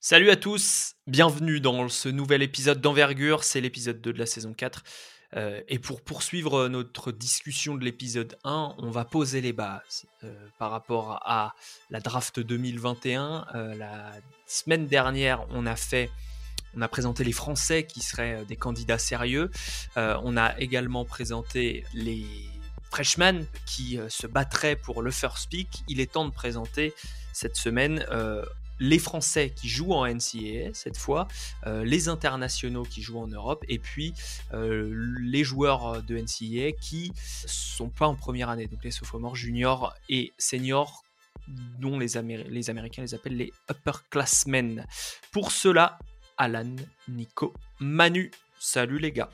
Salut à tous, bienvenue dans ce nouvel épisode d'envergure, c'est l'épisode 2 de la saison 4. Euh, et pour poursuivre notre discussion de l'épisode 1, on va poser les bases euh, par rapport à la draft 2021. Euh, la semaine dernière, on a fait, on a présenté les Français qui seraient des candidats sérieux. on a également présenté les freshmen qui se battraient pour le first pick. Il est temps de présenter cette semaine les Français qui jouent en NCAA cette fois, euh, les internationaux qui jouent en Europe, et puis euh, les joueurs de NCAA qui sont pas en première année, donc les sophomores juniors et seniors dont les, les Américains les appellent les upperclassmen. Pour cela, Alan, Nico, Manu, salut les gars.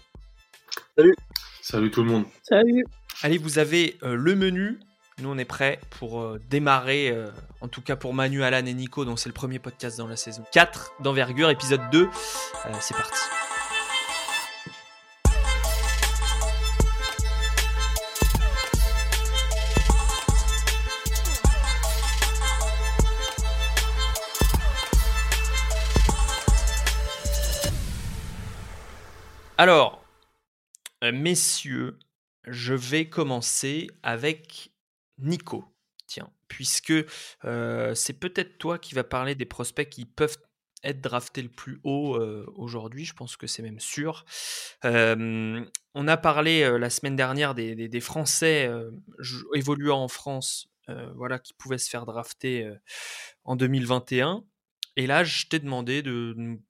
Salut. Salut tout le monde. Salut. Allez, vous avez euh, le menu nous, on est prêt pour euh, démarrer, euh, en tout cas pour Manu, Alan et Nico, dont c'est le premier podcast dans la saison 4 d'envergure, épisode 2. Euh, c'est parti. Alors, messieurs, je vais commencer avec Nico, tiens, puisque c'est peut-être toi qui vas parler des prospects qui peuvent être draftés le plus haut aujourd'hui, je pense que c'est même sûr. on a parlé la semaine dernière des, Français évoluant en France, voilà, qui pouvaient se faire drafter en 2021. Et là, je t'ai demandé de nous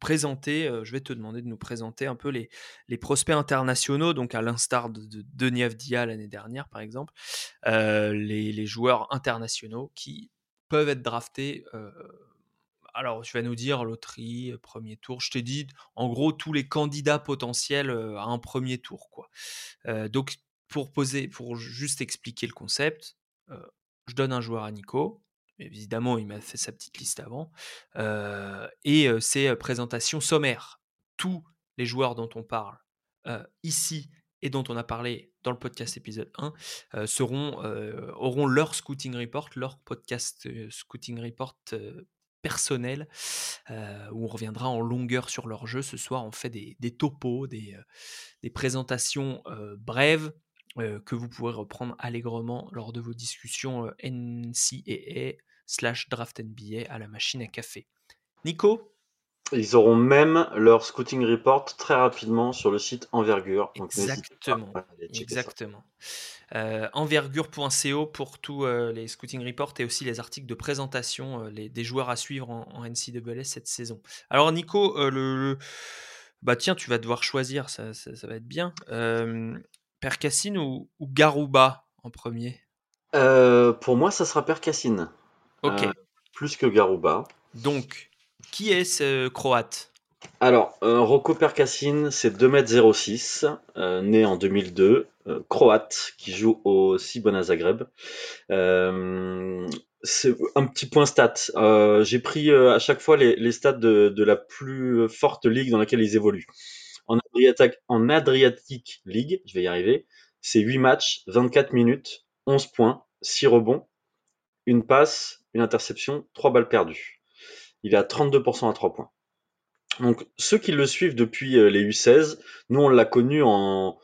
présenter, euh, je vais te demander de nous présenter un peu les, les prospects internationaux, donc à l'instar de, Denis Avdia l'année dernière par exemple, euh, les, les, joueurs internationaux qui peuvent être draftés. Euh, alors tu vas nous dire loterie, premier tour, je t'ai dit en gros tous les candidats potentiels à un premier tour. quoi. donc pour poser, pour juste expliquer le concept, je donne un joueur à Nico, évidemment, il m'a fait sa petite liste avant. et ses présentations sommaires. Tous les joueurs dont on parle ici et dont on a parlé dans le podcast épisode 1 seront, auront leur scouting report, leur podcast scouting report personnel, où on reviendra en longueur sur leur jeu. Ce soir, on fait des, topos, des, des présentations brèves que vous pourrez reprendre allègrement lors de vos discussions NCAA slash draft NBA à la machine à café. Nico? Ils auront même leur scouting report très rapidement sur le site Envergure. exactement. exactement. envergure.co pour tous les scouting reports et aussi les articles de présentation les, des joueurs à suivre en, en, NCAA cette saison. Alors Nico, le, bah tiens, tu vas devoir choisir, ça, ça, va être bien. Percassine ou, ou, Garouba en premier? Euh, Pour moi, ça sera Percassine. Ok. Euh, plus que Garouba. Donc, qui est ce croate? Alors, euh, Rocco Percassine, c'est 2m06, né en 2002, croate, qui joue au Cibona Zagreb. c'est un petit point stat. J'ai pris à chaque fois les, stats de, la plus forte ligue dans laquelle ils évoluent. En Adriatic, en Adriatic League, je vais y arriver, c'est 8 matchs, 24 minutes, 11 points, 6 rebonds, une passe, une interception, 3 balles perdues. Il est à 32% à 3 points. Donc ceux qui le suivent depuis euh, les U16, nous on l'a connu en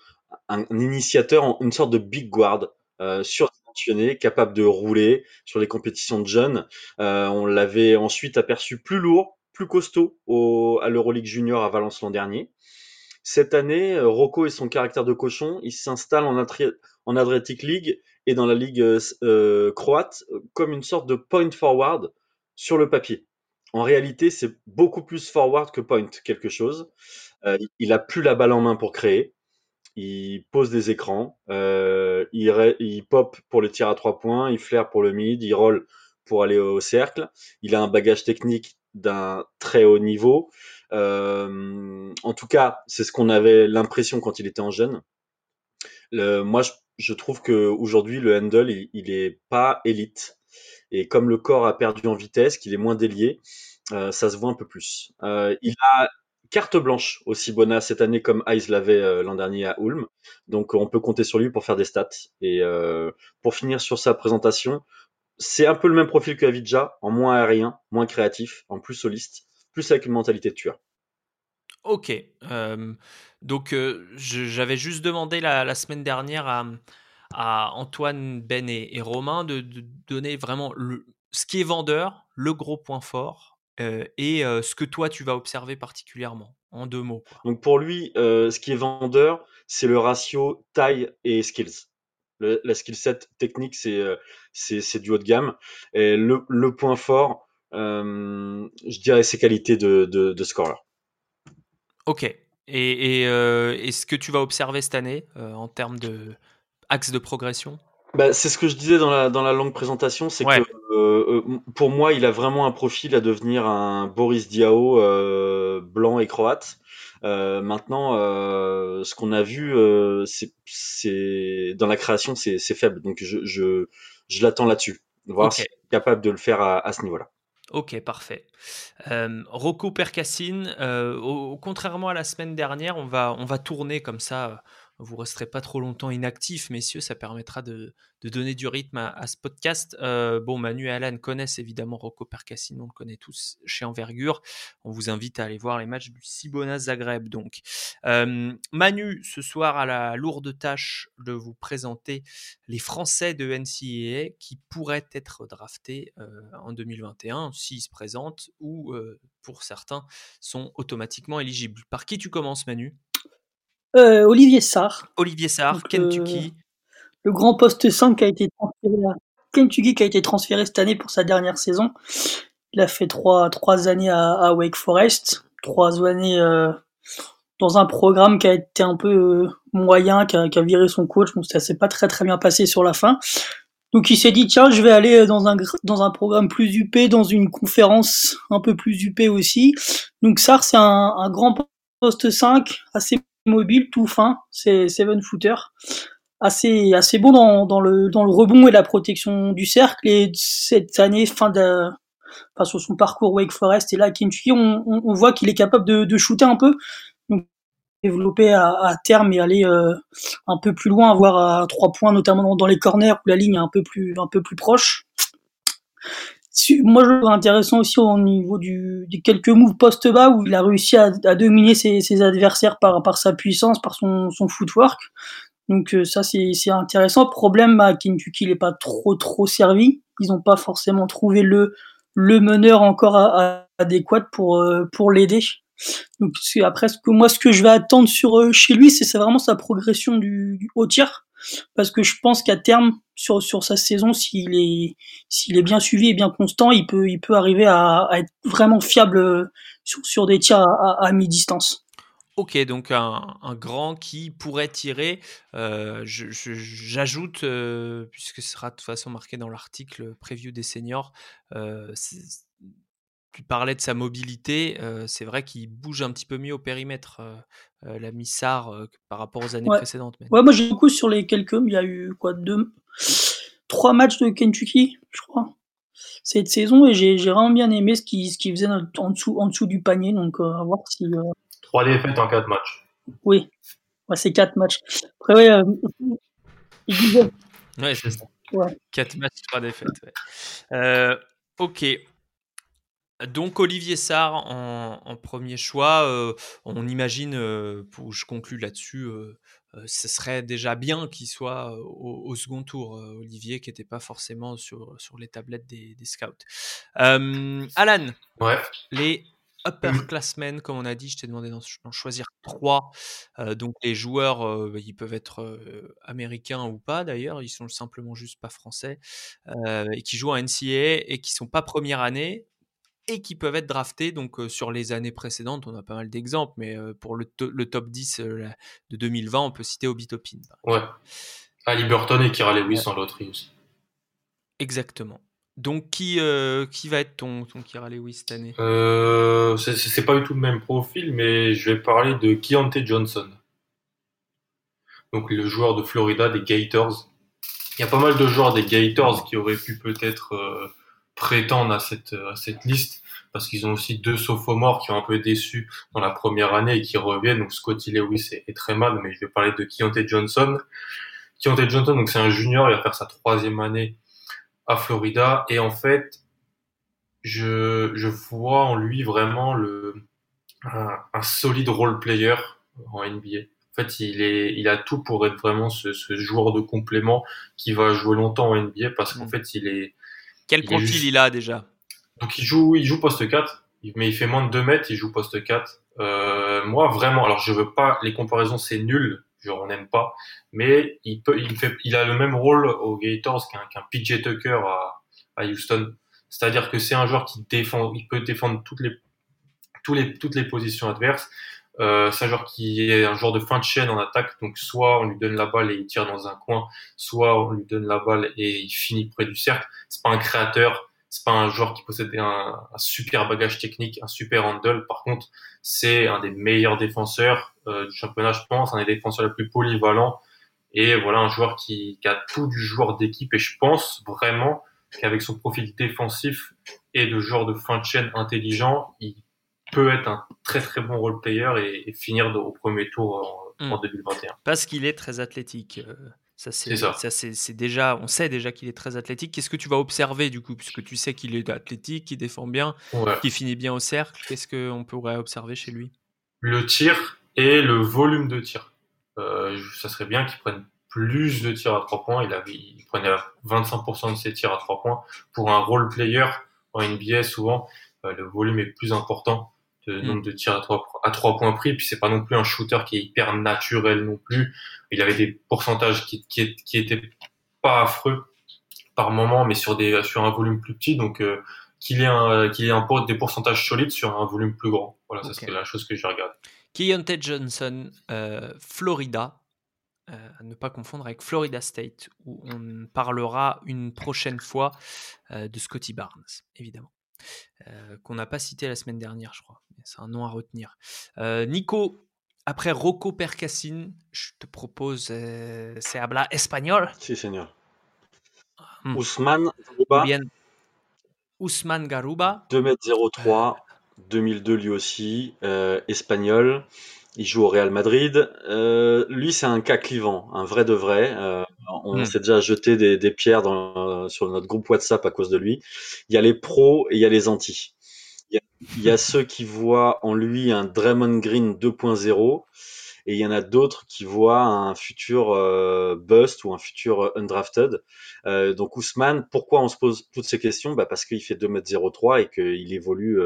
un, initiateur, en une sorte de big guard, euh, surdimensionné, capable de rouler sur les compétitions de jeunes. Euh, on l'avait ensuite aperçu plus lourd, plus costaud au, à l'Euroleague Junior à Valence l'an dernier. Cette année, euh, Rocco et son caractère de cochon, il s'installe en, en Adriatic League et dans la ligue euh, euh, croate comme une sorte de point forward sur le papier. En réalité, c'est beaucoup plus forward que point quelque chose. il a plus la balle en main pour créer. Il pose des écrans. il, pop pour le tir à trois points. Il flaire pour le mid. Il roll pour aller au cercle. Il a un bagage technique d'un très haut niveau. Euh, en tout cas, c'est ce qu'on avait l'impression quand il était en jeune. Moi, je, trouve que aujourd'hui le handle, il, il, est pas élite. Et comme le corps a perdu en vitesse, qu'il est moins délié, euh, ça se voit un peu plus. Euh, il a carte blanche aussi Bona cette année comme Ice l'avait euh, l'an dernier à Ulm. Donc on peut compter sur lui pour faire des stats. Et pour finir sur sa présentation, c'est un peu le même profil que Avidja, en moins aérien, moins créatif, en plus soliste, plus avec une mentalité de tueur. Ok. donc, j'avais juste demandé la, semaine dernière à, Antoine, Ben et, Romain de, donner vraiment ce qui est vendeur, le gros point fort, et ce que toi tu vas observer particulièrement, en deux mots. Donc, pour lui, ce qui est vendeur, c'est le ratio taille et skills. la skill set technique, c'est du haut de gamme. Et le, point fort, je dirais ses qualités de, de, de scorer. Ok. Et, euh, et, ce que tu vas observer cette année euh, en termes de axe de progression? Bah, C'est ce que je disais dans la, dans la longue présentation, c'est que euh, pour moi, il a vraiment un profil à devenir un Boris Diao blanc et croate. maintenant, ce qu'on a vu, c'est dans la création, c'est faible. Donc, je, je, je l'attends là-dessus. Voir s'il est capable de le faire à, à ce niveau-là. Ok, parfait. Euh, Rocco Percassine, contrairement à la semaine dernière, on va, on va tourner comme ça vous resterez pas trop longtemps inactifs, messieurs. Ça permettra de, donner du rythme à, ce podcast. Euh, bon, Manu et Alan connaissent évidemment Rocco Percassino, on le connaît tous chez Envergure. On vous invite à aller voir les matchs du Cibona Zagreb. Donc, euh, Manu, ce soir, a la lourde tâche de vous présenter les Français de NCAA qui pourraient être draftés euh, en 2021 s'ils se présentent ou, pour certains, sont automatiquement éligibles. Par qui tu commences, Manu? Euh, Olivier Sarr. Olivier Sarr, Kentucky. Le, grand poste 5 qui a été transféré à Kentucky qui a été transféré cette année pour sa dernière saison. Il a fait trois, trois années à, Wake Forest, trois années euh, dans un programme qui a été un peu euh, moyen, qui a, viré son coach, donc ça s'est pas très très bien passé sur la fin. Donc il s'est dit tiens je vais aller dans un dans un programme plus UP, dans une conférence un peu plus UP aussi. Donc Sarr c'est un, un grand poste 5, assez mobile, tout fin, c'est seven footer, assez assez bon dans, le dans le rebond et la protection du cercle. Et cette année, fin de, enfin, sur son parcours Wake Forest et là Kentucky, on, on, voit qu'il est capable de, shooter un peu, donc développer à, terme et aller euh, un peu plus loin, avoir à trois points, notamment dans, les corners où la ligne est un peu plus un peu plus proche moi je trouve intéressant aussi au niveau du, des quelques moves post bas où il a réussi à, à dominer ses, ses, adversaires par, par sa puissance, par son, son footwork. Donc euh, ça c'est intéressant. Problème à Kentucky, il est pas trop trop servi. Ils n'ont pas forcément trouvé le le meneur encore adéquat pour euh, pour l'aider. Donc après ce que moi ce que je vais attendre sur euh, chez lui, c'est vraiment sa progression du, du haut tir parce que je pense qu'à terme sur sur sa saison s'il est s'il est bien suivi et bien constant il peut il peut arriver à, être vraiment fiable euh, sur, sur des tirs à, à, mi-distance Ok, donc un, un, grand qui pourrait tirer. Euh, J'ajoute, euh, puisque ce sera de toute façon marqué dans l'article preview des seniors, euh, tu parlais de sa mobilité. Euh, c'est vrai qu'il bouge un petit peu mieux au périmètre. Euh, la Missard euh, par rapport aux années précédentes. Ouais, moi j'ai beaucoup sur les quelques. Il y a eu quoi deux, trois matchs de Kentucky, je crois, cette saison et j'ai vraiment bien aimé ce qu'il ce faisait en dessous, en dessous du panier. Donc euh, à voir si. Trois défaites en quatre matchs. Oui, ouais, c'est quatre matchs. Après ouais. Ouais, c'est ça. Quatre matchs, trois défaites. ok. Donc Olivier Sarr en, premier choix, euh, on imagine, euh, pour, je conclue là-dessus, euh, ce serait déjà bien qu'il soit au, second tour, Olivier, qui n'était pas forcément sur, sur les tablettes des, scouts. Alan, ouais. les upperclassmen, comme on a dit, je t'ai demandé d'en choisir trois. donc les joueurs, bah, ils peuvent être américains ou pas d'ailleurs, ils sont simplement juste pas français, et qui jouent en NCAA et qui sont pas première année et qui peuvent être draftés. Donc, sur les années précédentes, on a pas mal d'exemples, mais pour le, top 10 de 2020, on peut citer Obi Topin. Ouais. Ali Burton et Kira Lewis en loterie aussi. Exactement. Donc, qui, qui va être ton, ton Kira Lewis cette année? Euh, C'est pas du tout le même profil, mais je vais parler de Keontae Johnson. Donc, le joueur de Florida des Gators. Il y a pas mal de joueurs des Gators qui auraient pu peut-être prétendent à cette, à cette liste parce qu'ils ont aussi deux sophomores qui ont un peu déçu dans la première année et qui reviennent. Donc Scotty Lewis est, très mal, mais je vais parler de Keontae Johnson. Keontae Johnson, donc c'est un junior, il va faire sa troisième année à Florida. Et en fait, je, je vois en lui vraiment le, un, un solide role player en NBA. En fait, il, est, il a tout pour être vraiment ce, ce joueur de complément qui va jouer longtemps en NBA parce qu'en Mm. fait, il est. Quel il profil juste- il a déjà Donc, il joue, il joue poste 4, mais il fait moins de 2 mètres, il joue poste 4. Euh, moi, vraiment, alors je veux pas, les comparaisons, c'est nul, je on n'aime pas, mais il peut, il fait, il a le même rôle aux Gators qu'un qu'un PJ Tucker à, à Houston. C'est-à-dire que c'est un joueur qui défend, il peut défendre toutes les, tous les, toutes les positions adverses. Euh, c'est un joueur qui est un joueur de fin de chaîne en attaque, donc soit on lui donne la balle et il tire dans un coin, soit on lui donne la balle et il finit près du cercle. C'est pas un créateur, c'est pas un joueur qui possède un, un super bagage technique, un super handle. Par contre, c'est un des meilleurs défenseurs euh, du championnat, je pense, un des défenseurs les plus polyvalents. Et voilà, un joueur qui, qui a tout du joueur d'équipe. Et je pense vraiment qu'avec son profil défensif et de joueur de fin de chaîne intelligent, il peut être un très très bon role player et, et finir au premier tour en, Mm. en 2021. Parce qu'il est très athlétique. euh, Ça, c'est, ça. ça, c'est, c'est déjà, on sait déjà qu'il est très athlétique. Qu'est-ce que tu vas observer du coup, puisque tu sais qu'il est athlétique, qu'il défend bien, Ouais. qu'il finit bien au cercle. Qu'est-ce qu'on pourrait observer chez lui? Le tir et le volume de tir. Euh, ça serait bien qu'il prenne plus de tirs à trois points. Il, avait, il prenait 25% de ses tirs à trois points. Pour un role player en NBA, souvent, euh, le volume est plus important de Mm. nombre de tirs à trois, à trois points pris. Puis c'est pas non plus un shooter qui est hyper naturel non plus. Il avait des pourcentages qui, qui, qui étaient pas affreux par moment, mais sur des sur un volume plus petit. Donc euh, qu'il ait un qu'il ait un, des pourcentages solides sur un volume plus grand. Voilà, ça serait la chose que j'ai regardé. Keontae Johnson, euh, Florida, euh, à ne pas confondre avec Florida State, où on parlera une prochaine fois de Scotty Barnes, évidemment, qu'on n'a pas cité la semaine dernière, je crois. C'est un nom à retenir. Euh, Nico, après Rocco Percassin, je te propose, euh, c'est habla espagnol, Si, seigneur. Hmm. Ousmane ou Garouba, bien Ousmane Garuba. 2m03, 2002 lui aussi, euh, espagnol. Il joue au Real Madrid. Euh, lui, c'est un cas clivant, un vrai de vrai. Euh, on Mm. s'est déjà jeté des, des pierres dans, euh, sur notre groupe WhatsApp à cause de lui. Il y a les pros et il y a les antis. Il y a, il y a ceux qui voient en lui un Draymond Green 2.0 et il y en a d'autres qui voient un futur euh, bust ou un futur euh, undrafted. Euh, donc Ousmane, pourquoi on se pose toutes ces questions? Bah Parce qu'il fait 2m03 et qu'il évolue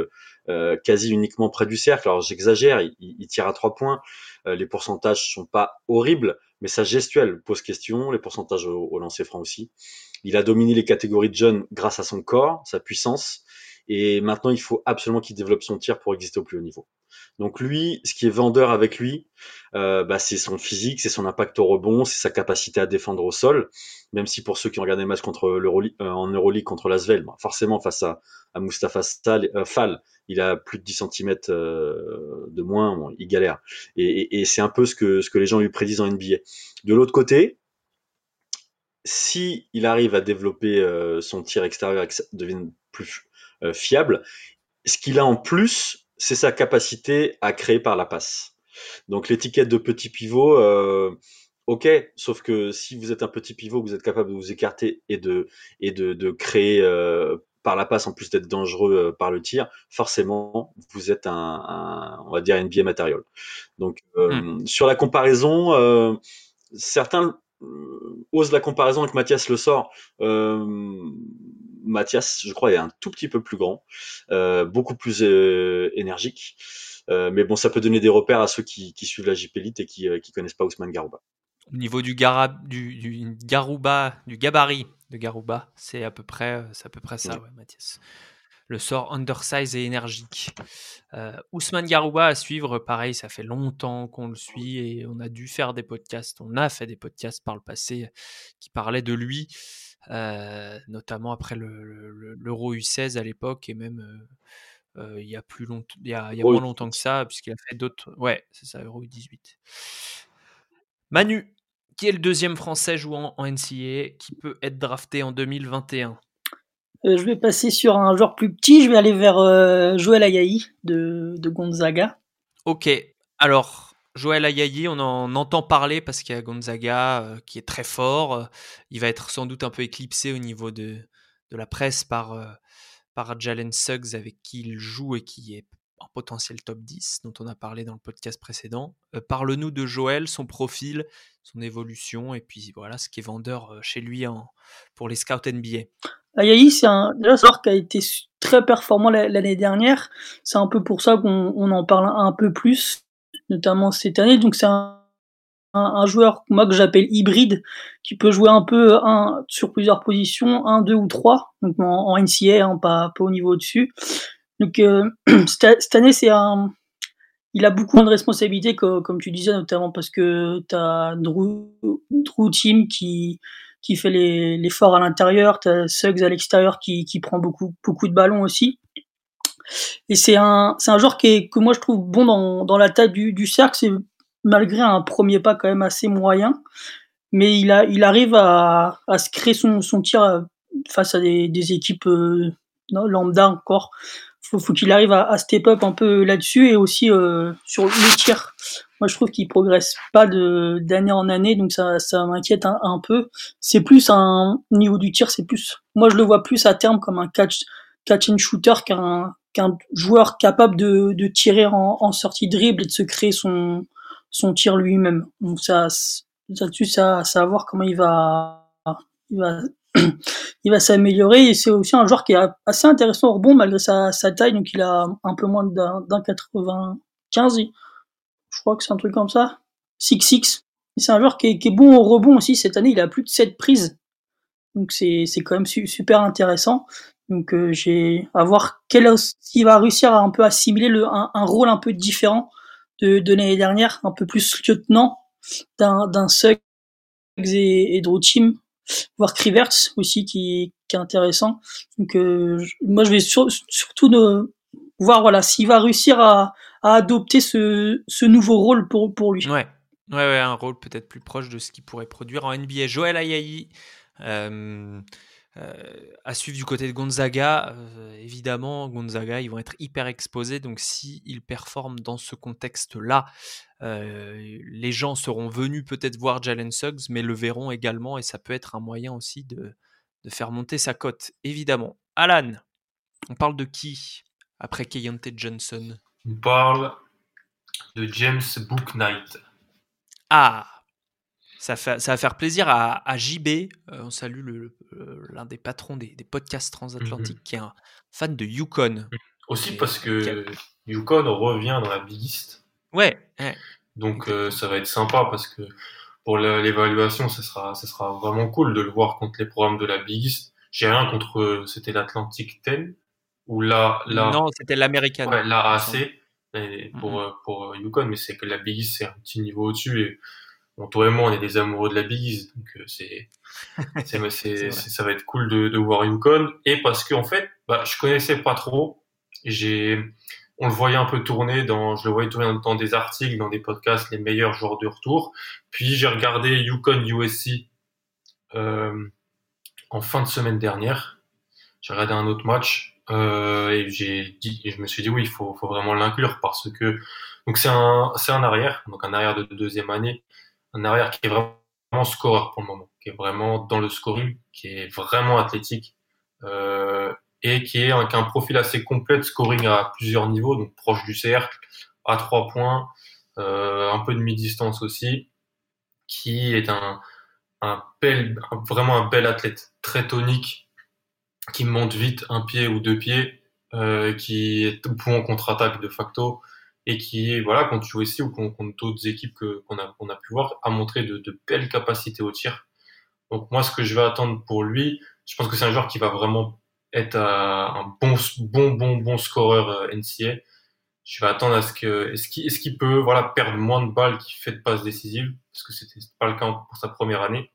euh, quasi uniquement près du cercle. Alors j'exagère, il, il tire à trois points, les pourcentages sont pas horribles, mais sa gestuelle pose question, les pourcentages au, au lancer franc aussi. Il a dominé les catégories de jeunes grâce à son corps, sa puissance, et maintenant il faut absolument qu'il développe son tir pour exister au plus haut niveau. Donc lui, ce qui est vendeur avec lui, euh, bah, c'est son physique, c'est son impact au rebond, c'est sa capacité à défendre au sol. Même si pour ceux qui ont regardé le match contre l'Euroleague, euh, en Euroleague contre l'Asvel, bah, forcément face à, à Mustapha euh, Fall, il a plus de 10 cm euh, de moins, bon, il galère. Et, et, et c'est un peu ce que, ce que les gens lui prédisent en NBA. De l'autre côté, si il arrive à développer euh, son tir extérieur ça devienne plus fiable, ce qu'il a en plus, c'est sa capacité à créer par la passe. Donc l'étiquette de petit pivot, euh, ok, sauf que si vous êtes un petit pivot, vous êtes capable de vous écarter et de, et de, de créer euh, par la passe, en plus d'être dangereux euh, par le tir, forcément, vous êtes un, un on va dire, NBA matériel. Donc euh, sur la comparaison, euh, certains euh, osent la comparaison avec Mathias Le Sort. Mathias, je crois, est un tout petit peu plus grand, euh, beaucoup plus euh, énergique. Euh, mais bon, ça peut donner des repères à ceux qui, qui suivent la JP Elite et qui, qui connaissent pas Ousmane Garouba. Au niveau du, gara, du, du Garouba, du gabarit de Garouba, c'est à peu près, c'est à peu près ça, ouais, Mathias. Le sort undersize et énergique. Ousmane Garouba à suivre, pareil, ça fait longtemps qu'on le suit et on a dû faire des podcasts. On a fait des podcasts par le passé qui parlaient de lui, euh, notamment après le- le- l'Euro U16 à l'époque et même euh, euh, il y a plus longtemps, il y a, il y a Euro moins longtemps que ça, puisqu'il a fait d'autres. Ouais, c'est ça, Euro U18. Manu, qui est le deuxième Français jouant en NCAA, qui peut être drafté en 2021 Euh, je vais passer sur un joueur plus petit. Je vais aller vers euh, Joël de, de Gonzaga. Ok, alors Joël Ayayi, on en entend parler parce qu'il y a Gonzaga euh, qui est très fort. Euh, il va être sans doute un peu éclipsé au niveau de, de la presse par, par Jalen Suggs avec qui il joue et qui est un potentiel top 10 dont on a parlé dans le podcast précédent. Parle-nous de Joël, son profil, son évolution et puis voilà ce qui est vendeur chez lui en, pour les scouts NBA. Ayayi, c'est un joueur qui a été très performant l'année dernière. C'est un peu pour ça qu'on en parle un peu plus, notamment cette année. Donc c'est un, joueur moi que j'appelle hybride, qui peut jouer un peu un, sur plusieurs positions, un, deux ou trois, donc en, NCA, hein, pas, au niveau au-dessus. Donc euh, cette, année, il a beaucoup de responsabilités, comme, tu disais, notamment parce que tu as Drew, Team qui fait l'effort à l'intérieur, tu as Suggs à l'extérieur qui, prend beaucoup de ballons aussi. Et c'est un, c'est un joueur qui que moi je trouve bon dans, dans la taille du, cercle. C'est malgré un premier pas quand même assez moyen, mais il, a, il arrive à, à se créer son, son tir euh, face à des, équipes euh, lambda encore. Faut, faut qu'il arrive à, à, step up un peu là-dessus et aussi euh, sur le tir. Moi, je trouve qu'il progresse pas de d'année en année, donc ça, ça m'inquiète un, un, peu. C'est plus un niveau du tir, c'est plus. Moi, je le vois plus à terme comme un catch catch and shooter qu'un qu'un joueur capable de, de tirer en, sortie dribble et de se créer son tir lui-même. Donc ça, là-dessus, ça, ça à voir comment il va, il va, il va s'améliorer. Et c'est aussi un joueur qui est assez intéressant au rebond malgré sa, taille. Donc il a un peu moins d'un 95. Je crois que c'est un truc comme ça. 6-6. C'est un joueur qui est, bon au rebond aussi. Cette année, il a plus de 7 prises. Donc c'est, quand même su, super intéressant. Donc euh, j'ai à voir quel va réussir à un peu assimiler le, un, rôle un peu différent de, de l'année dernière, un peu plus lieutenant d'un, d'un Suggs et, et Drew Team, voire Crivers aussi qui, est intéressant. Donc euh, moi je vais sur, surtout de voir voilà s'il va réussir à, adopter ce, nouveau rôle pour, lui. Ouais. Ouais, un rôle peut-être plus proche de ce qu'il pourrait produire en NBA. Joël Ayayi, euh, à suivre du côté de Gonzaga, euh, évidemment, Gonzaga, ils vont être hyper exposés. Donc, s'ils performent dans ce contexte-là, euh, les gens seront venus peut-être voir Jalen Suggs, mais le verront également. Et ça peut être un moyen aussi de, de faire monter sa cote, évidemment. Alan, on parle de qui après Keyonte Johnson? On parle de James Booknight. Ah ça, fait, ça va faire plaisir à, à JB. Euh, on salue l'un des patrons des, des podcasts transatlantiques mmh qui est un fan de Yukon. Aussi parce que a... Yukon revient dans la Big East. Ouais. ouais. Donc euh, ça va être sympa parce que pour l'évaluation, ça sera, ça sera vraiment cool de le voir contre les programmes de la Big East. J'ai rien contre, c'était l'Atlantic 10 ou là, là. Non, c'était l'American. Ouais, la AC pour, pour Yukon, mais c'est que la Big East c'est un petit niveau au-dessus et Bon, toi et moi, on est des amoureux de la bise, donc euh, c'est, c'est, c'est, ça va être cool de, de voir Yukon. Et parce que en fait, bah, je connaissais pas trop. J'ai, on le voyait un peu tourner dans, je le voyais tourner dans des articles, dans des podcasts, les meilleurs joueurs de retour. Puis j'ai regardé Yukon USC euh, en fin de semaine dernière. J'ai regardé un autre match euh, et j'ai dit, et je me suis dit oui, il faut, faut vraiment l'inclure parce que donc c'est un, c'est un arrière, donc un arrière de deuxième année un arrière qui est vraiment scoreur pour le moment, qui est vraiment dans le scoring, qui est vraiment athlétique euh, et qui est un, qui a un profil assez complet de scoring à plusieurs niveaux, donc proche du cercle, à trois points, euh, un peu de mi-distance aussi, qui est un, un bel, vraiment un bel athlète, très tonique, qui monte vite un pied ou deux pieds, euh, qui est bon en contre-attaque de facto, et qui, voilà, joues ici ou contre d'autres équipes qu'on a, qu'on a pu voir, a montré de, de, belles capacités au tir. Donc moi, ce que je vais attendre pour lui, je pense que c'est un joueur qui va vraiment être un bon, bon, bon, bon scoreur euh, NCA. Je vais attendre à ce que, est-ce qu'il, est-ce qu'il peut, voilà, perdre moins de balles qu'il fait de passes décisives, parce que c'était pas le cas pour sa première année.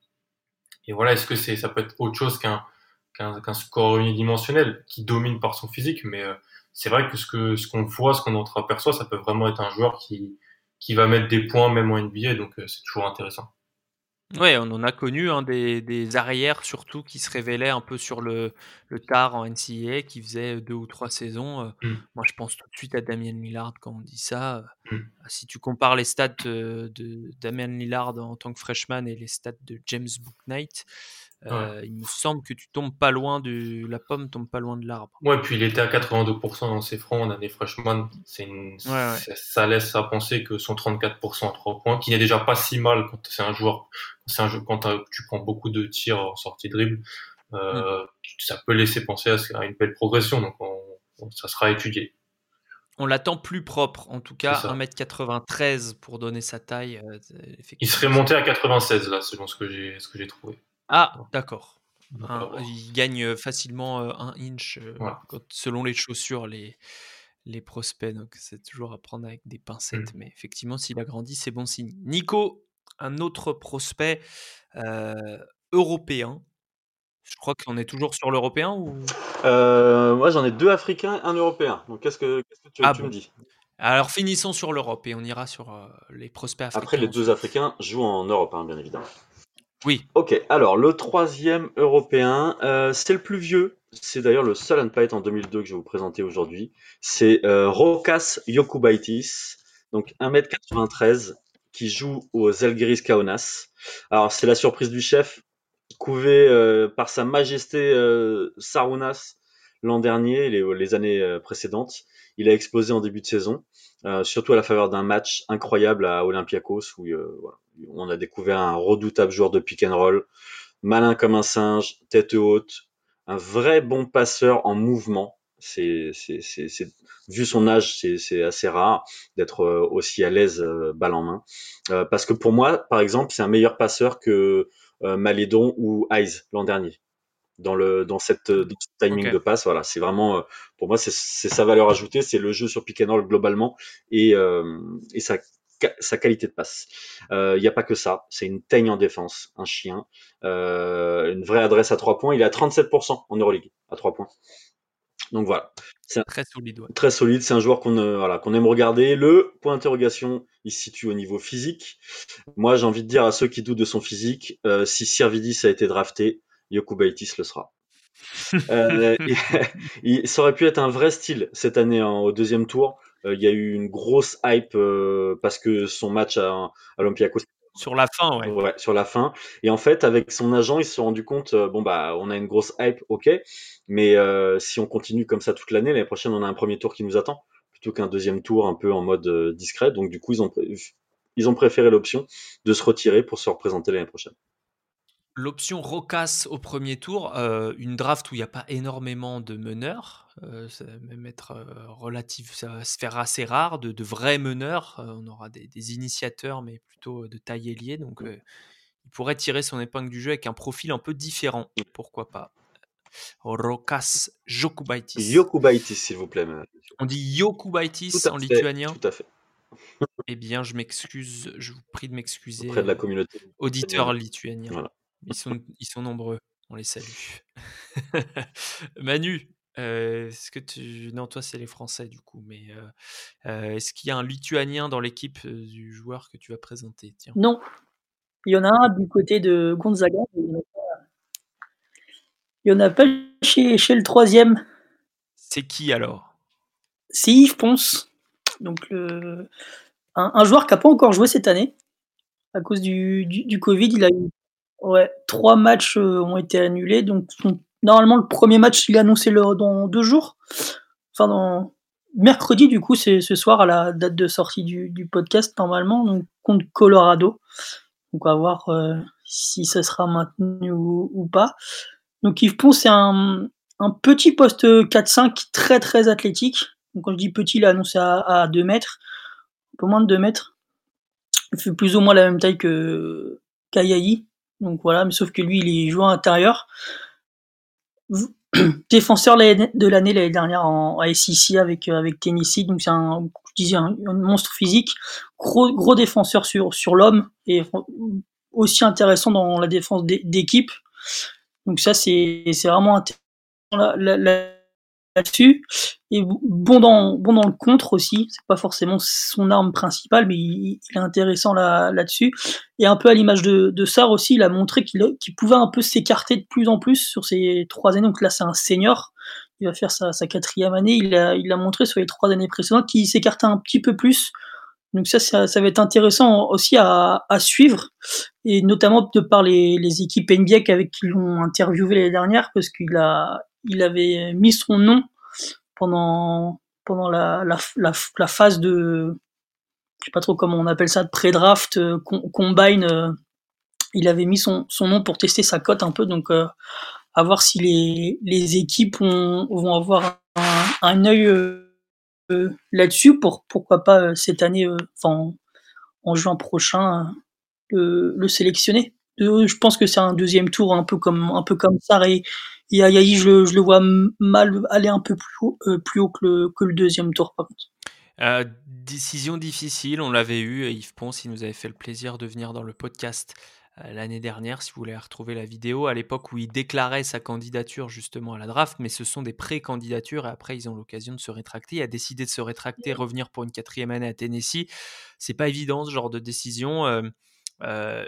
Et voilà, est-ce que c'est, ça peut être autre chose qu'un, qu'un, qu'un score unidimensionnel qui domine par son physique, mais euh, c'est vrai que ce que ce qu'on voit, ce qu'on entreaperçoit, ça peut vraiment être un joueur qui qui va mettre des points même en NBA, donc euh, c'est toujours intéressant. Ouais, on en a connu hein, des, des, arrières surtout qui se révélaient un peu sur le, le tard en NCAA, qui faisaient deux ou trois saisons. Mm. Moi, je pense tout de suite à Damien Millard quand on dit ça. Mm. Si tu compares les stats de Damien Lillard en tant que freshman et les stats de James Booknight, euh, il me semble que tu tombes pas loin de la pomme, tombe pas loin de l'arbre. Ouais, puis il était à 82% dans ses fronts en année freshman. C'est Ça, laisse à penser que son 34% à 3 points, qui n'est déjà pas si mal quand c'est un joueur, c'est un jeu quand tu prends beaucoup de tirs en sortie dribble, euh, mm. ça peut laisser penser à, une belle progression. Donc ça sera étudié. On l'attend plus propre, en tout cas 1m93 pour donner sa taille. Euh, il serait monté à 96 là, selon ce que j'ai trouvé. Ah, d'accord. il gagne euh, facilement euh, un inch euh, selon les chaussures, les, les prospects. Donc, c'est toujours à prendre avec des pincettes. Mmh. Mais effectivement, s'il a grandi, c'est bon signe. Nico, un autre prospect européen. Je crois qu'on est toujours sur l'européen ou? Moi, j'en ai deux africains, un européen. Donc, qu'est-ce que, tu, ah me dis? Alors, finissons sur l'Europe et on ira sur les prospects africains. Après, les deux africains jouent en Europe, hein, bien évidemment. Oui. Ok, alors le troisième européen, euh, c'est le plus vieux. C'est d'ailleurs le seul Unpight en 2002 que je vais vous présenter aujourd'hui. C'est euh, Rokas Yokubaitis, donc 1m93, qui joue aux Zalgiris Kaunas. Alors c'est la surprise du chef, couvé euh, par sa majesté Sarunas l'an dernier, les, les années précédentes. Il a explosé en début de saison, surtout à la faveur d'un match incroyable à Olympiakos où voilà, on a découvert un redoutable joueur de pick and roll, malin comme un singe, tête haute, un vrai bon passeur en mouvement. C'est, vu son âge, c'est assez rare d'être euh, aussi à l'aise euh, balle en main. Euh, parce que pour moi, par exemple, c'est un meilleur passeur que Malédon ou Eyes l'an dernier. Dans le dans cette ce timing de passe, voilà, c'est vraiment pour moi c'est sa valeur ajoutée, c'est le jeu sur pick and roll globalement et et ça sa qualité de passe. Il euh, n'y a pas que ça, c'est une teigne en défense, un chien, euh, une vraie adresse à 3 points. Il est à 37% en Euroleague, à 3 points. Donc voilà. C'est très solide. Très solide, c'est un joueur qu'on euh, voilà, qu'on aime regarder. Le point d'interrogation, il se situe au niveau physique. Moi, j'ai envie de dire à ceux qui doutent de son physique, euh, si Sirvidis a été drafté, Yokubaitis le sera. euh, il, ça aurait pu être un vrai style cette année hein, au deuxième tour. Euh, il y a eu une grosse hype euh, parce que son match à, à l'Olympiakos sur la fin, ouais. ouais. Sur la fin. Et en fait, avec son agent, ils se sont rendu compte, bon bah, on a une grosse hype, ok, mais si on continue comme ça toute l'année, l'année prochaine, on a un premier tour qui nous attend, plutôt qu'un deuxième tour un peu en mode discret. Donc du coup, ils ont, ils ont préféré l'option de se retirer pour se représenter l'année prochaine l'option Rocas au premier tour, euh, une draft où il n'y a pas énormément de meneurs, euh, ça va même être euh, relatif, ça va se faire assez rare, de, vrais meneurs. on aura des, initiateurs, mais plutôt de taille ailier. Donc, il pourrait tirer son épingle du jeu avec un profil un peu différent. Pourquoi pas? Rokas Jokubaitis. Yokubaitis, s'il vous plaît. On dit Yokubaitis en lituanien. Tout à fait. eh bien, je m'excuse, je vous prie de m'excuser. Auprès de la communauté. Auditeur lituanien. Voilà. Ils sont, ils sont nombreux. On les salue. Manu, euh, est-ce que tu. Non, toi, c'est les Français, du coup. Mais euh, euh, est-ce qu'il y a un Lituanien dans l'équipe du joueur que tu vas présenter? Tiens. Non. Il y en a un du côté de Gonzaga. il n'y en a pas chez, chez le troisième. C'est qui alors? C'est Yves Ponce. Donc, le, un, joueur qui n'a pas encore joué cette année. À cause du, du, du Covid, il a eu Ouais, trois matchs euh, ont été annulés. Donc, normalement, le premier match, il est annoncé dans deux jours. Enfin, dans mercredi, du coup, c'est ce soir à la date de sortie du, du podcast, normalement, donc contre Colorado. Donc, on va voir euh, si ça sera maintenu ou, pas. Donc, Yves Pont, c'est un, un, petit poste 4-5 très très athlétique. Donc, quand je dis petit, il est annoncé à, à 2 mètres, un peu moins de 2 mètres. Il fait plus ou moins la même taille que donc voilà, mais sauf que lui, il est joueur intérieur. Défenseur de l'année l'année dernière en SEC avec, euh, avec Tennessee, donc c'est un, un, monstre physique, gros, gros défenseur sur, sur l'homme et aussi intéressant dans la défense d'équipe. Donc ça, c'est vraiment intéressant là-dessus. Et bon dans, bon dans le contre aussi. C'est pas forcément son arme principale, mais il, est intéressant là, là-dessus. Et un peu à l'image de, de Sar aussi, il a montré qu'il, pouvait un peu s'écarter de plus en plus sur ces trois années. Donc là, c'est un senior. Il va faire sa, quatrième année. Il a, il a montré sur les trois années précédentes qu'il s'écartait un petit peu plus Donc ça, ça, va être intéressant aussi à, à, suivre, et notamment de par les, les équipes NBA avec qui l'ont interviewé l'année dernière, parce qu'il a, il avait mis son nom pendant pendant la, phase de, je sais pas trop comment on appelle ça, de pré-draft, euh, combine. Euh, il avait mis son, son nom pour tester sa cote un peu, donc euh, à voir si les, les équipes vont avoir un, un œil euh, là-dessus pour pourquoi pas euh, cette année, euh, enfin en, juin prochain, le, le sélectionner. je pense que c'est un deuxième tour un peu comme un peu comme ça et, Ayayi, je, je, le vois mal aller un peu plus haut, plus haut que, le, que le deuxième tour par contre. décision difficile, on l'avait eu. Yves Ponce, il nous avait fait le plaisir de venir dans le podcast euh, l'année dernière, si vous voulez retrouver la vidéo, à l'époque où il déclarait sa candidature justement à la draft, mais ce sont des pré-candidatures et après ils ont l'occasion de se rétracter. Il a décidé de se rétracter, revenir pour une quatrième année à Tennessee. C'est pas évident ce genre de décision. Euh, euh,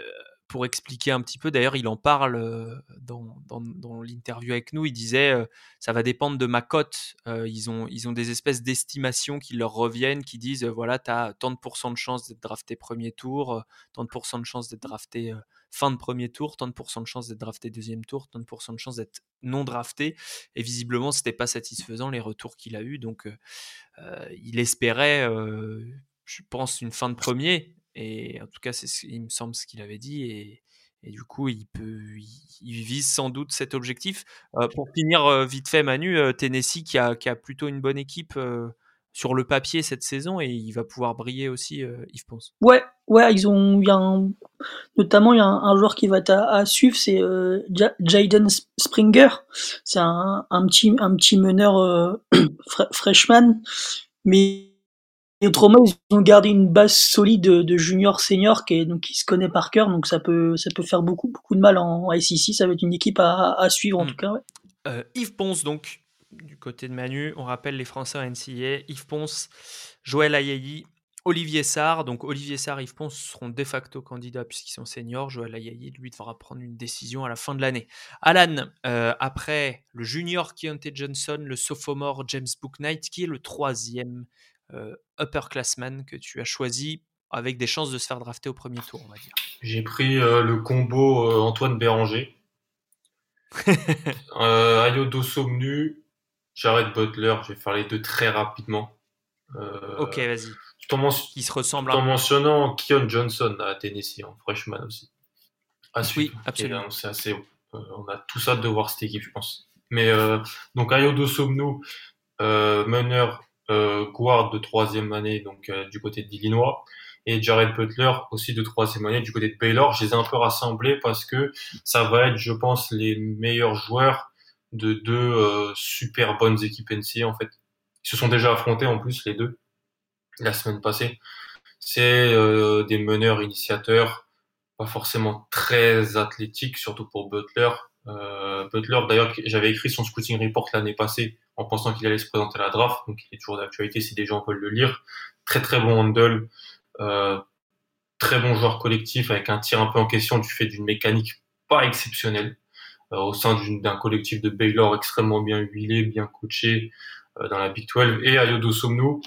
pour expliquer un petit peu, d'ailleurs, il en parle euh, dans, l'interview avec nous. Il disait euh, ça va dépendre de ma cote. Euh, ils, ont, ils ont des espèces d'estimations qui leur reviennent, qui disent voilà, tu as tant de pourcents de chances d'être drafté premier tour, tant de pourcents de chances d'être drafté fin de premier tour, tant de pourcents de chances d'être drafté deuxième tour, tant de pourcents de chances d'être non drafté. Et visiblement, c'était pas satisfaisant les retours qu'il a eu. Donc, il espérait, je pense, une fin de premier. Et en tout cas, c'est il me semble ce qu'il avait dit. Et, et, du coup, il, peut, il, vise sans doute cet objectif. Euh, pour finir euh, vite fait, Manu, euh, Tennessee qui a, qui a, plutôt une bonne équipe sur le papier cette saison et il va pouvoir briller aussi, Yves Ponce. Ouais, ouais, ils ont, y a un, notamment il y a un, joueur qui va être à, suivre, c'est Jaden Springer. C'est un, un, petit, un petit meneur freshman, mais et autrement, ils ont gardé une base solide de, junior senior qui, est, donc, qui se connaît par cœur, donc ça peut, ça peut faire beaucoup, beaucoup de mal en, SEC. Ça va être une équipe à, à suivre en hmm. tout cas. Ouais. Euh, Yves Ponce, donc, du côté de Manu, on rappelle les Français en NCA. Yves Ponce, Joël Ayayi, Olivier Sarr. Donc, Olivier Sarr, Yves Ponce seront de facto candidats puisqu'ils sont seniors. Joël Ayayi, lui, devra prendre une décision à la fin de l'année. Alan, euh, après le junior Keontae Johnson, le sophomore James Booknight, qui est le troisième upperclassman que tu as choisi avec des chances de se faire drafter au premier tour, on va dire J'ai pris euh, le combo euh, Antoine Béranger. euh, Ayodo Somnu, Jared Butler, je vais faire les deux très rapidement. ok, vas-y. Qui se ressemble En mentionnant Keon Johnson à Tennessee, en freshman aussi. À oui, absolument. c'est assez, on a tout ça de voir cette équipe, je pense. Mais donc Ayodo Somnu, meneur euh, guard de troisième année donc euh, du côté d'Illinois et Jared Butler aussi de troisième année du côté de Baylor. Je les ai un peu rassemblés parce que ça va être, je pense, les meilleurs joueurs de deux euh, super bonnes équipes NCA en fait. Ils se sont déjà affrontés en plus les deux la semaine passée. C'est des meneurs initiateurs, pas forcément très athlétiques, surtout pour Butler. Butler, d'ailleurs, j'avais écrit son scouting report l'année passée en pensant qu'il allait se présenter à la draft. Donc, il est toujours d'actualité si des gens veulent le lire. Très, très bon handle. Euh, très bon joueur collectif avec un tir un peu en question du fait d'une mécanique pas exceptionnelle. Euh, au sein d'un collectif de Baylor extrêmement bien huilé, bien coaché euh, dans la Big 12. Et Ayodo Somnu,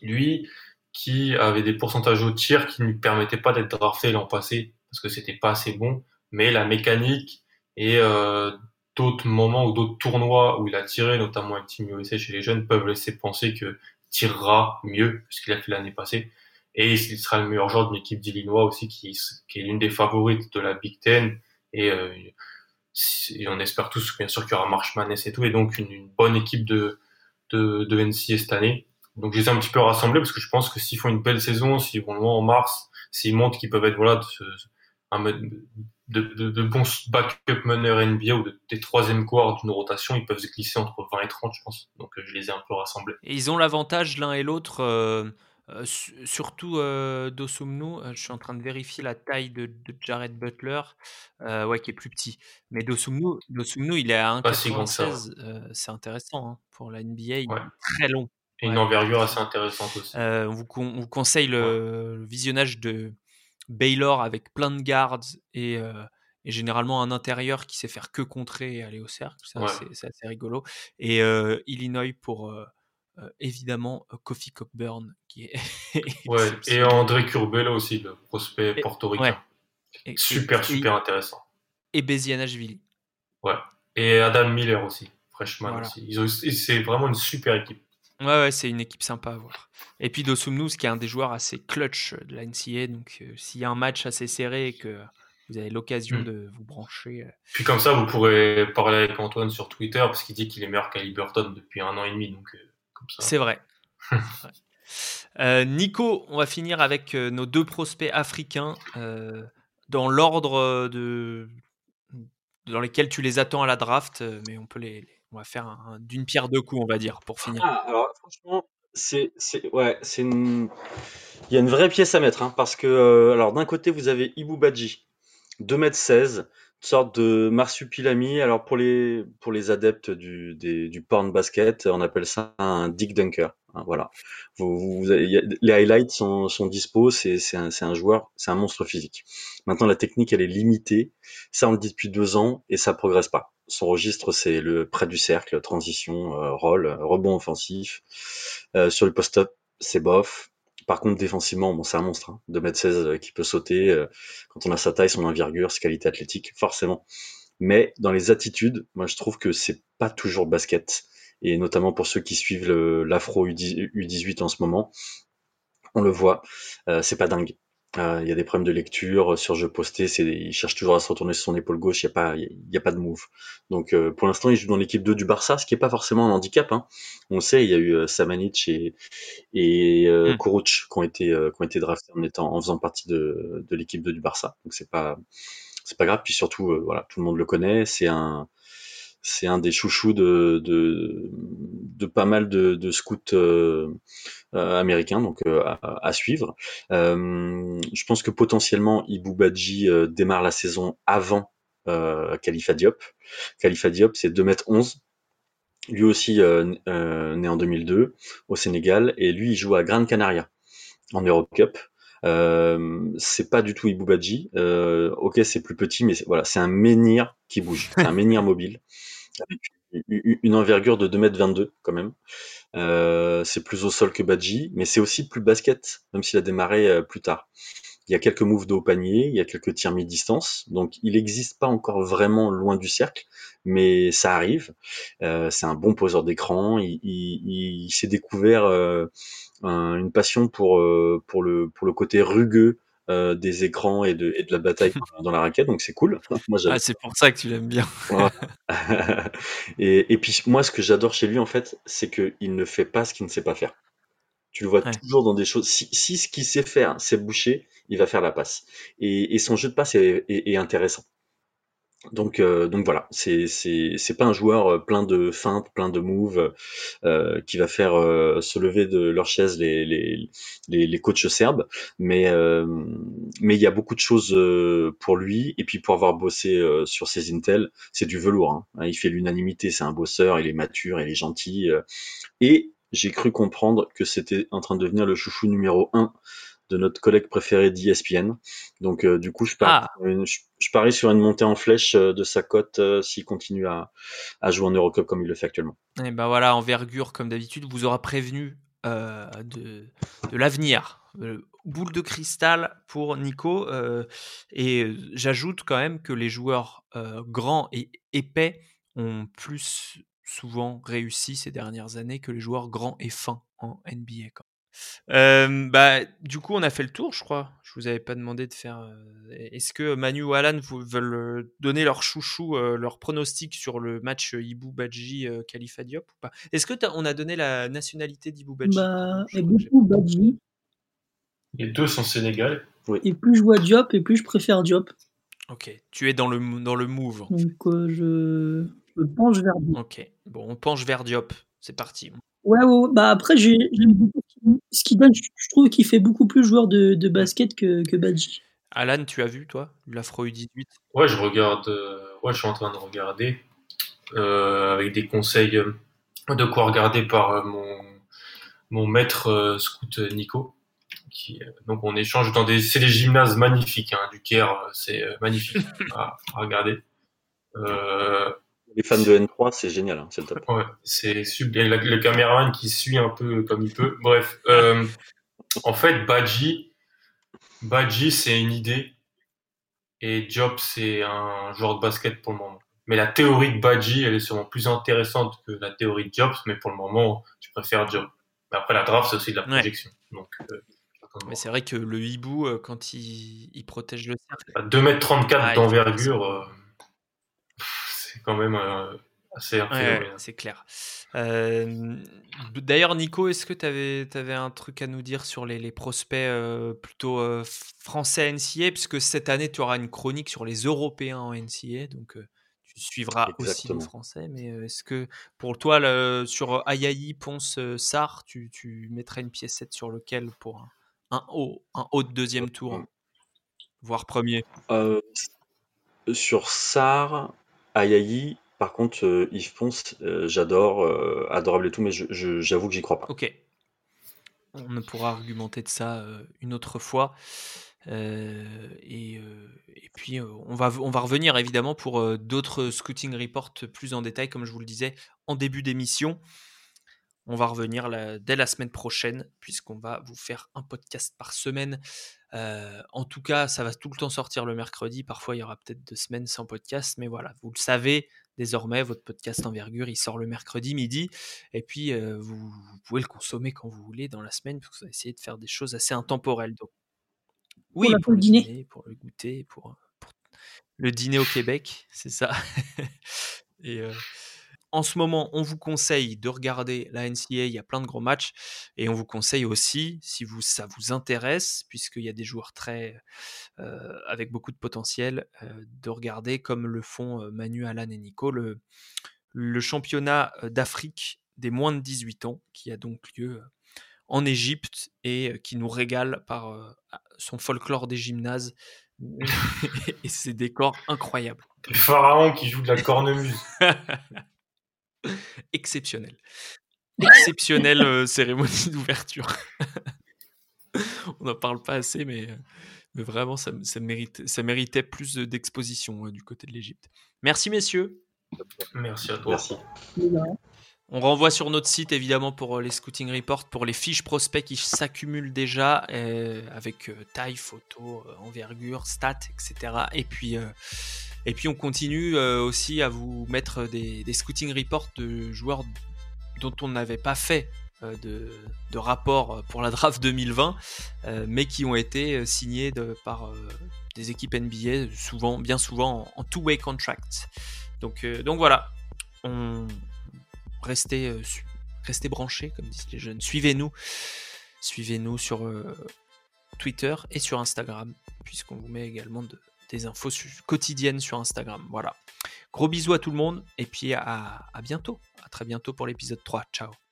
lui, qui avait des pourcentages au tir qui ne lui permettaient pas d'être drafté l'an passé parce que c'était pas assez bon. Mais la mécanique et euh, d'autres moments ou d'autres tournois où il a tiré, notamment avec Team USA chez les jeunes, peuvent laisser penser que tirera mieux ce qu'il a fait l'année passée. Et il sera le meilleur joueur d'une équipe d'Illinois aussi, qui, qui est l'une des favorites de la Big Ten. Et, euh, on espère tous, bien sûr, qu'il y aura Marshman et tout, et donc une, bonne équipe de, de, de NCA cette année. Donc, je les ai un petit peu rassemblés parce que je pense que s'ils font une belle saison, s'ils vont loin en mars, s'ils montrent qu'ils peuvent être, voilà, de, de, de, bons backup meneurs NBA ou de, des troisième quarts d'une rotation, ils peuvent se glisser entre 20 et 30, je pense. Donc euh, je les ai un peu rassemblés. Et ils ont l'avantage l'un et l'autre, euh, euh, surtout euh, Dosumnu. je suis en train de vérifier la taille de, de Jared Butler, ouais, qui est plus petit. Mais Dosumnu, Dosumnu il est à 1,96. c'est intéressant hein, pour la NBA. Il est très long. Et une envergure assez intéressante aussi. on, vous, on, vous, conseille le, le visionnage de Baylor avec plein de guards et, euh, et, généralement un intérieur qui sait faire que contrer et aller au cercle. c'est assez rigolo. Et euh, Illinois pour, euh, évidemment Kofi Cockburn, qui est. ouais, et André Curbelo aussi, le prospect portoricain. Ouais. super, super intéressant. Et Bezianashvili. Ouais. Et Adam Miller aussi, freshman aussi. C'est vraiment une super équipe. Ouais, ouais c'est une équipe sympa à voir. Et puis Dosumnus, qui est un des joueurs assez clutch de la NCA, donc s'il y a un match assez serré et que vous avez l'occasion mm. de vous brancher. Euh. Puis comme ça, vous pourrez parler avec Antoine sur Twitter parce qu'il dit qu'il est meilleur qu'à Liberton depuis un an et demi. Donc, euh, C'est vrai. Euh, Nico, on va finir avec nos deux prospects africains dans l'ordre de dans lesquels tu les attends à la draft, mais on peut les, on va faire d'une pierre deux coups, on va dire, pour finir. Ah, alors franchement, c'est ouais, c'est il y a une vraie pièce à mettre hein, parce que alors d'un côté vous avez Ibu Badji 2m16, une sorte de marsupilami. Alors pour les, pour les adeptes du, du porn basket, on appelle ça un dick dunker. Hein, voilà. Les highlights sont, sont dispo, c'est un, un joueur, c'est un monstre physique. Maintenant, la technique, elle est limitée. Ça, on le dit depuis deux ans et ça progresse pas. Son registre, c'est le près du cercle, transition, euh, roll, rebond offensif. Euh, sur le post-up, c'est bof. Par contre, défensivement, bon, c'est un monstre, hein, 2m16 euh, qui peut sauter. Euh, quand on a sa taille, son envergure, ses qualités athlétiques, forcément. Mais dans les attitudes, moi, je trouve que c'est pas toujours basket. Et notamment pour ceux qui suivent l'Afro U18 en ce moment, on le voit, euh, c'est pas dingue. Euh, il y a des problèmes de lecture euh, sur jeu posté. il cherche toujours à se retourner sur son épaule gauche. Il n'y a pas, il y a pas de move. Donc euh, pour l'instant, il joue dans l'équipe 2 du Barça, ce qui est pas forcément un handicap. Hein. On sait, il y a eu Samanic et, et hmm. qui ont été, qui ont été draftés en étant, en faisant partie de, de l'équipe 2 du Barça. Donc c'est pas, c'est pas grave. Puis surtout, voilà, tout le monde le connaît. C'est un, c'est un des chouchous de, de, pas mal de, scouts euh, euh américains, donc euh, à, suivre. Je pense que potentiellement Ibu Badji démarre la saison avant Khalifa Diop. Khalifa Diop, c'est 2m11. Lui aussi né en 2002 au Sénégal, et lui il joue à Gran Canaria en Eurocup. Euh, c'est pas du tout Ibu Badji. Euh, ok, c'est plus petit, mais voilà, c'est un menhir qui bouge, un menhir mobile avec une envergure de 2m22 quand même. Euh, c'est plus au sol que Badji, mais c'est aussi plus basket, même s'il a démarré euh, plus tard. Il y a quelques moves de haut panier, il y a quelques tirs mi-distance, donc il n'existe pas encore vraiment loin du cercle, mais ça arrive. Euh, c'est un bon poseur d'écran, il, il, il s'est découvert euh, une passion pour, euh, pour, le, pour le côté rugueux euh, des écrans et de, et de la bataille dans la raquette, donc c'est cool. moi, ah, c'est pour ça que tu l'aimes bien. et, et, puis moi, ce que j'adore chez lui, en fait, c'est qu'il ne fait pas ce qu'il ne sait pas faire. Tu le vois toujours dans des choses. Si, si ce qu'il sait faire, c'est boucher, il va faire la passe. Et, et son jeu de passe est, est, est intéressant. Donc, euh, donc voilà, c'est c'est pas un joueur euh, plein de feintes, plein de moves euh, qui va faire euh, se lever de leur chaise les les les, les coachs serbes, mais euh, mais il y a beaucoup de choses pour lui et puis pour avoir bossé sur ses intel, c'est du velours. Hein. Il fait l'unanimité, c'est un bosseur, il est mature, il est gentil et j'ai cru comprendre que c'était en train de devenir le chouchou numéro un de notre collègue préféré d'ESPN. Donc euh, du coup, je parie, ah. je, parie, sur une montée en flèche euh, de sa cote euh, s'il continue à, à, jouer en Eurocup comme il le fait actuellement. Et ben voilà, envergure comme d'habitude, vous aura prévenu de, de l'avenir. boule de cristal pour Nico. et j'ajoute quand même que les joueurs grands et épais ont plus souvent réussi ces dernières années que les joueurs grands et fins en NBA. Bah, du coup, on a fait le tour, je crois. Je vous avais pas demandé de faire. Est-ce que Manu ou Alan vous veulent donner leur chouchou, leur pronostic sur le match Ibu Badji Khalifa Diop ou pas? Est-ce que on a donné la nationalité d'Ibu Badji? Bah, Ibu Badji. Les deux sont sénégalais. Et plus je vois Diop, et plus je préfère Diop. Ok, tu es dans le, dans le move. Donc je, je penche vers Diop. Ok, bon, on penche vers Diop. C'est parti. Ouais, ouais, bah après, j'aime beaucoup ce qui donne, je trouve qu'il fait beaucoup plus joueur de, de basket que, que Badji. Alan, tu as vu, toi, l'Afro U18 Ouais, je regarde, euh, ouais, je suis en train de regarder euh, avec des conseils euh, de quoi regarder par mon, mon maître scout Nico. Qui, donc on échange dans des, c'est des gymnases magnifiques, hein, du Caire, c'est magnifique à, à regarder. Les fans de N3, c'est génial, hein, c'est le top. Ouais, c'est super. Et la- le caméraman qui suit un peu comme il peut. Bref, euh, en fait, Badji, Badji, c'est une idée et Job, c'est un joueur de basket pour le moment. Mais la théorie de Badji, elle est sûrement plus intéressante que la théorie de Jobs, mais pour le moment, je préfère Job. Mais après, la draft, c'est aussi de la Ouais. projection. Donc, euh, Mais c'est vrai que le hibou, euh, quand il, il protège le cercle, À 2m34 Ah, d'envergure, euh, quand même euh, assez Ouais, c'est clair. Euh, D'ailleurs, Nico, est-ce que tu avais, un truc à nous dire sur les, les prospects euh, plutôt euh, français NCA Puisque cette année, tu auras une chronique sur les Européens en NCA, donc euh, tu suivras aussi les. Français. Mais est-ce que pour toi, le- sur Ayayi, Ponce, Sarr, tu, tu mettrais une piécette sur lequel pour un, un haut, un haut de deuxième tour, voire premier Euh, sur Sar, Ayayi, par contre, euh, Yves Ponce, euh, j'adore, euh, adorable et tout, mais j'avoue que j'y crois pas. Ok. On ne pourra argumenter de ça une autre fois. Et, puis, on, va, on va revenir évidemment pour d'autres scouting reports plus en détail, comme je vous le disais en début d'émission. On va revenir la- dès la semaine prochaine, puisqu'on va vous faire un podcast par semaine. Euh, en tout cas, ça va tout le temps sortir le mercredi. Parfois, il y aura peut-être deux semaines sans podcast, mais voilà, vous le savez désormais, votre podcast envergure, il sort le mercredi midi. Et puis, euh, vous, vous pouvez le consommer quand vous voulez dans la semaine, parce que vous essayez de faire des choses assez intemporelles. Donc, oui, pour pour le le dîner. dîner, pour le goûter, pour, pour le dîner au Québec, c'est ça. Et euh, en ce moment, on vous conseille de regarder la NCA, il y a plein de gros matchs, et on vous conseille aussi, si vous, ça vous intéresse, puisqu'il y a des joueurs très euh, avec beaucoup de potentiel, euh, de regarder comme le font euh, Manu, Alan et Nico, le, le championnat d'Afrique des moins de 18 ans, qui a donc lieu en Égypte et qui nous régale par euh, son folklore des gymnases et ses décors incroyables. Des pharaons qui jouent de la cornemuse. exceptionnel. Exceptionnelle euh, cérémonie d'ouverture. On n'en parle pas assez, mais, euh, mais vraiment, ça, ça, mérite, ça méritait plus de- d'exposition euh, du côté de l'Égypte. Merci, messieurs. Merci à toi. Merci. On renvoie sur notre site évidemment pour les scouting reports, pour les fiches prospects qui s'accumulent déjà euh, avec euh, taille, photo, euh, envergure, stats, etc. Et puis, euh, et puis on continue euh, aussi à vous mettre des, des scouting reports de joueurs dont on n'avait pas fait euh, de, de rapport pour la draft 2020, euh, mais qui ont été signés par des équipes NBA, souvent, bien souvent en, two-way contract. Donc, donc voilà, on, restez, branchés, comme disent les jeunes. Suivez-nous. Suivez-nous sur Twitter et sur Instagram, puisqu'on vous met également de- des infos quotidiennes sur Instagram. Voilà. Gros bisous à tout le monde, et puis à, à bientôt. À très bientôt pour l'épisode 3. Ciao.